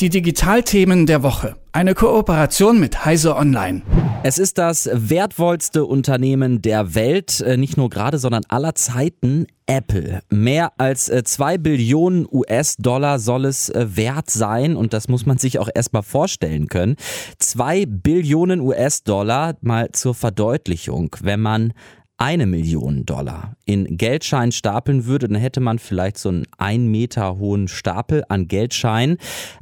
Die Digitalthemen der Woche. Eine Kooperation mit Heise Online. Es ist das wertvollste Unternehmen der Welt, äh, nicht nur gerade, sondern aller Zeiten. Apple. Mehr als 2 äh, Billionen US-Dollar soll es äh, wert sein und das muss man sich auch erstmal vorstellen können. 2 Billionen US-Dollar mal zur Verdeutlichung. Wenn man eine Million Dollar in Geldschein stapeln würde, dann hätte man vielleicht so einen ein Meter hohen Stapel an Geldscheinen.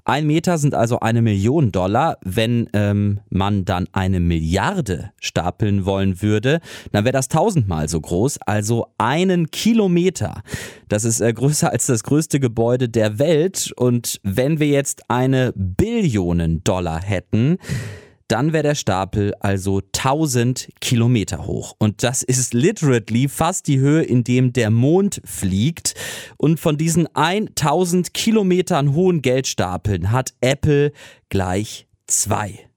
Ein Meter sind also eine Million Dollar. Wenn ähm, man dann eine Milliarde stapeln wollen würde, dann wäre das tausendmal so groß, also einen Kilometer. Das ist äh, größer als das größte Gebäude der Welt. Und wenn wir jetzt eine Billionen Dollar hätten, dann wäre der Stapel also 1000 Kilometer hoch. Und das ist literally fast die Höhe, in dem der Mond fliegt. Und von diesen 1000 Kilometern hohen Geldstapeln hat Apple gleich zwei.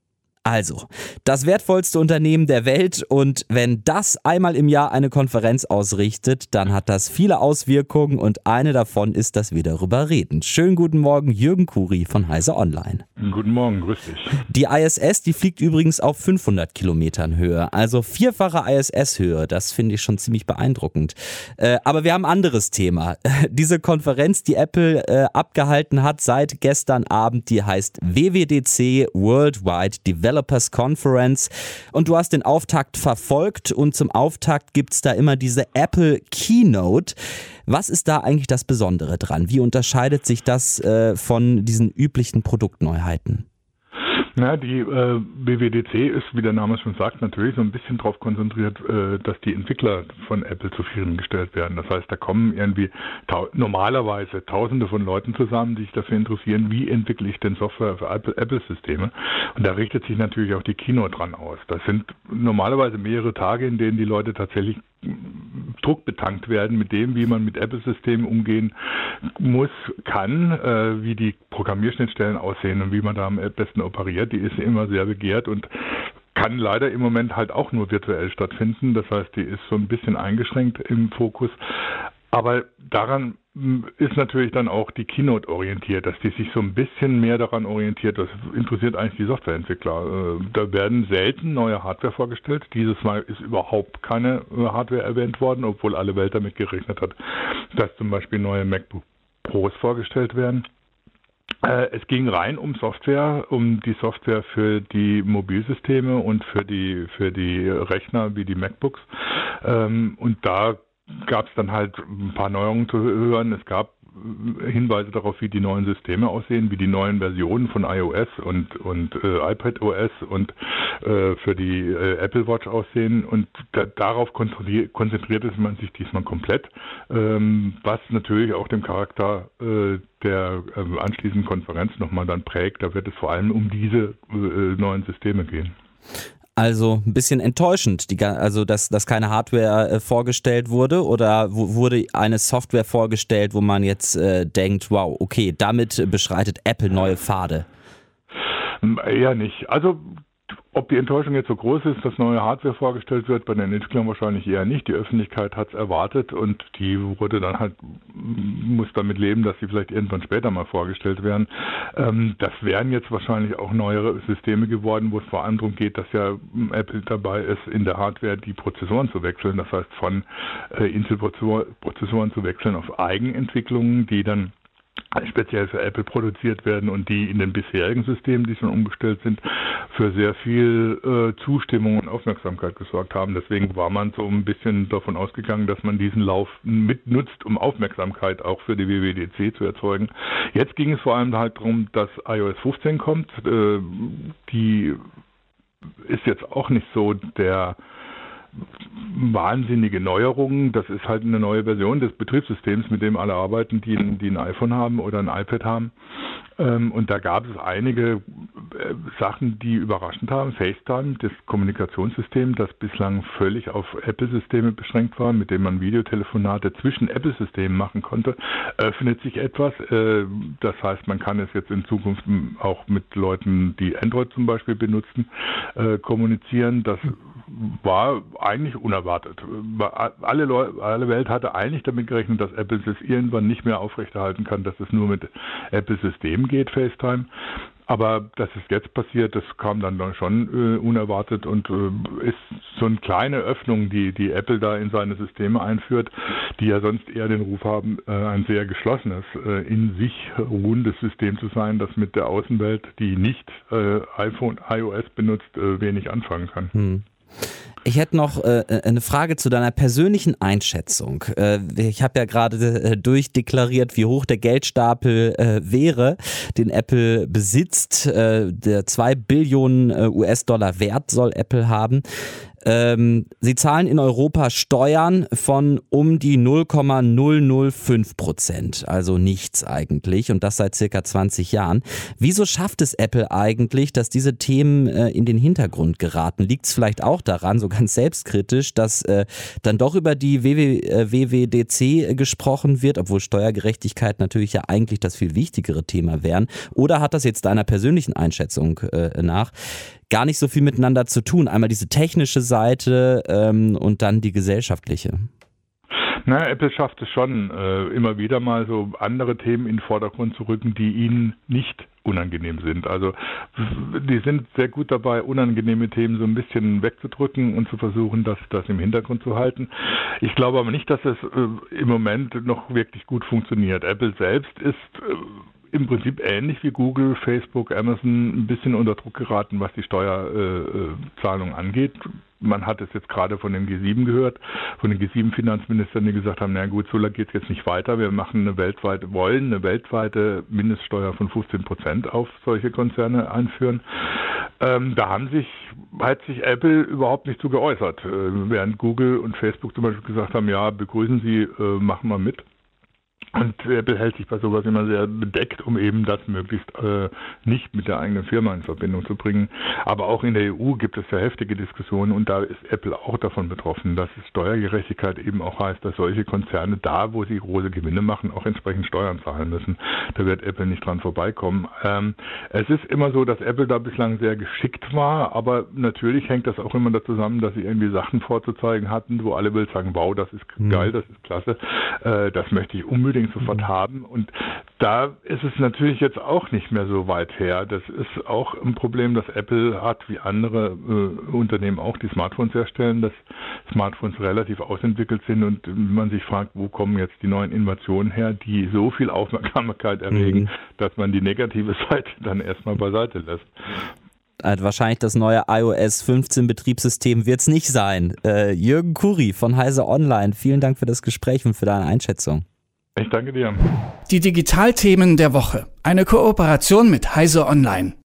Also, das wertvollste Unternehmen der Welt und wenn das einmal im Jahr eine Konferenz ausrichtet, dann hat das viele Auswirkungen und eine davon ist, dass wir darüber reden. Schönen guten Morgen, Jürgen Kuri von Heise Online. Guten Morgen, grüß dich. Die ISS, die fliegt übrigens auf 500 Kilometern Höhe, also vierfache ISS-Höhe. Das finde ich schon ziemlich beeindruckend. Äh, aber wir haben ein anderes Thema. Diese Konferenz, die Apple äh, abgehalten hat seit gestern Abend, die heißt WWDC Worldwide Developers Conference und du hast den Auftakt verfolgt und zum Auftakt gibt es da immer diese Apple Keynote. Was ist da eigentlich das Besondere dran? Wie unterscheidet sich das äh, von diesen üblichen Produktneuheiten? Na, die äh, BWDC ist, wie der Name schon sagt, natürlich so ein bisschen darauf konzentriert, äh, dass die Entwickler von Apple zufriedengestellt werden. Das heißt, da kommen irgendwie normalerweise Tausende von Leuten zusammen, die sich dafür interessieren, wie entwickle ich denn Software für Apple-Systeme. Und da richtet sich natürlich auch die Keynote dran aus. Das sind normalerweise mehrere Tage, in denen die Leute tatsächlich Druck betankt werden mit dem, wie man mit Apple-Systemen umgehen muss, kann, äh, wie die Programmierschnittstellen aussehen und wie man da am besten operiert. Die ist immer sehr begehrt und kann leider im Moment halt auch nur virtuell stattfinden. Das heißt, die ist so ein bisschen eingeschränkt im Fokus. Aber daran ist natürlich dann auch die Keynote orientiert, dass die sich so ein bisschen mehr daran orientiert. Das interessiert eigentlich die Softwareentwickler. Äh, da werden selten neue Hardware vorgestellt. Dieses Mal ist überhaupt keine äh, Hardware erwähnt worden, obwohl alle Welt damit gerechnet hat, dass zum Beispiel neue MacBook Pros vorgestellt werden. Äh, es ging rein um Software, um die Software für die Mobilsysteme und für die für die Rechner wie die MacBooks. Ähm, und da gab es dann halt ein paar Neuerungen zu hören. Es gab Hinweise darauf, wie die neuen Systeme aussehen, wie die neuen Versionen von iOS und, und äh, iPad OS und äh, für die äh, Apple Watch aussehen. Und da, darauf konzentrierte man sich diesmal komplett, ähm, was natürlich auch dem Charakter äh, der äh, anschließenden Konferenz nochmal dann prägt. Da wird es vor allem um diese äh, neuen Systeme gehen. Also ein bisschen enttäuschend, die, also dass, dass keine Hardware äh, vorgestellt wurde oder wurde eine Software vorgestellt, wo man jetzt äh, denkt, wow, okay, damit beschreitet Apple neue Pfade. Eher nicht. Also ob die Enttäuschung jetzt so groß ist, dass neue Hardware vorgestellt wird, bei den Entwicklern wahrscheinlich eher nicht. Die Öffentlichkeit hat es erwartet und die wurde dann halt, muss damit leben, dass sie vielleicht irgendwann später mal vorgestellt werden. Ähm, das wären jetzt wahrscheinlich auch neuere Systeme geworden, wo es vor allem darum geht, dass ja Apple dabei ist, in der Hardware die Prozessoren zu wechseln. Das heißt, von äh, Intel-Prozessoren zu wechseln auf Eigenentwicklungen, die dann speziell für Apple produziert werden und die in den bisherigen Systemen, die schon umgestellt sind, für sehr viel äh, Zustimmung und Aufmerksamkeit gesorgt haben. Deswegen war man so ein bisschen davon ausgegangen, dass man diesen Lauf mitnutzt, um Aufmerksamkeit auch für die WWDC zu erzeugen. Jetzt ging es vor allem halt darum, dass iOS 15 kommt. Äh, die ist jetzt auch nicht so der wahnsinnige Neuerungen. Das ist halt eine neue Version des Betriebssystems, mit dem alle arbeiten, die, die ein iPhone haben oder ein iPad haben. Ähm, und da gab es einige äh, Sachen, die überraschend haben. FaceTime, das Kommunikationssystem, das bislang völlig auf Apple-Systeme beschränkt war, mit dem man Videotelefonate zwischen Apple-Systemen machen konnte, öffnet sich etwas. Äh, das heißt, man kann es jetzt in Zukunft auch mit Leuten, die Android zum Beispiel benutzen, äh, kommunizieren. Das war eigentlich unerwartet. Alle, Leute, alle Welt hatte eigentlich damit gerechnet, dass Apple es irgendwann nicht mehr aufrechterhalten kann, dass es nur mit Apple-System geht, FaceTime. Aber dass es jetzt passiert, das kam dann schon äh, unerwartet und äh, ist so eine kleine Öffnung, die, die Apple da in seine Systeme einführt, die ja sonst eher den Ruf haben, äh, ein sehr geschlossenes, äh, in sich ruhendes System zu sein, das mit der Außenwelt, die nicht äh, iPhone, iOS benutzt, äh, wenig anfangen kann. Hm. Ich hätte noch äh, äh, eine Frage zu deiner persönlichen Einschätzung. Äh, ich habe ja gerade äh, durchdeklariert, wie hoch der Geldstapel äh, wäre, den Apple besitzt. Äh, der zwei Billionen US-Dollar Wert soll Apple haben. Ähm, sie zahlen in Europa Steuern von um die 0,005 Prozent, also nichts eigentlich und das seit circa 20 Jahren. Wieso schafft es Apple eigentlich, dass diese Themen äh, in den Hintergrund geraten? Liegt es vielleicht auch daran, so ganz selbstkritisch, dass äh, dann doch über die WW, äh, WWDC gesprochen wird, obwohl Steuergerechtigkeit natürlich ja eigentlich das viel wichtigere Thema wären? Oder hat das jetzt deiner persönlichen Einschätzung äh, nach gar nicht so viel miteinander zu tun. Einmal diese technische Seite ähm, und dann die gesellschaftliche. Na, Apple schafft es schon, äh, immer wieder mal so andere Themen in den Vordergrund zu rücken, die ihnen nicht unangenehm sind. Also die sind sehr gut dabei, unangenehme Themen so ein bisschen wegzudrücken und zu versuchen, das, das im Hintergrund zu halten. Ich glaube aber nicht, dass es äh, im Moment noch wirklich gut funktioniert. Apple selbst ist äh, im Prinzip ähnlich wie Google, Facebook, Amazon ein bisschen unter Druck geraten, was die Steuerzahlung angeht. Man hat es jetzt gerade von den G7 gehört, von den G7-Finanzministern, die gesagt haben, na gut, so geht es jetzt nicht weiter. Wir machen eine weltweite, wollen eine weltweite Mindeststeuer von 15 Prozent auf solche Konzerne einführen. Ähm, da haben sich, hat sich Apple überhaupt nicht zu geäußert, äh, während Google und Facebook zum Beispiel gesagt haben, ja, begrüßen Sie, äh, machen wir mit. Und Apple hält sich bei sowas immer sehr bedeckt, um eben das möglichst äh, nicht mit der eigenen Firma in Verbindung zu bringen. Aber auch in der EU gibt es ja heftige Diskussionen und da ist Apple auch davon betroffen, dass Steuergerechtigkeit eben auch heißt, dass solche Konzerne da, wo sie große Gewinne machen, auch entsprechend Steuern zahlen müssen. Da wird Apple nicht dran vorbeikommen. Ähm, es ist immer so, dass Apple da bislang sehr geschickt war, aber natürlich hängt das auch immer da zusammen, dass sie irgendwie Sachen vorzuzeigen hatten, wo alle will sagen, wow, das ist hm. geil, das ist klasse, äh, das möchte ich unbedingt sofort mhm. haben. Und da ist es natürlich jetzt auch nicht mehr so weit her. Das ist auch ein Problem, das Apple hat, wie andere äh, Unternehmen auch, die Smartphones herstellen, dass Smartphones relativ ausentwickelt sind und man sich fragt, wo kommen jetzt die neuen Innovationen her, die so viel Aufmerksamkeit erregen, mhm. dass man die negative Seite dann erstmal beiseite lässt. Also wahrscheinlich das neue iOS 15 Betriebssystem wird es nicht sein. Äh, Jürgen Kuri von Heise Online, vielen Dank für das Gespräch und für deine Einschätzung. Ich danke dir. Die Digitalthemen der Woche. Eine Kooperation mit Heise Online.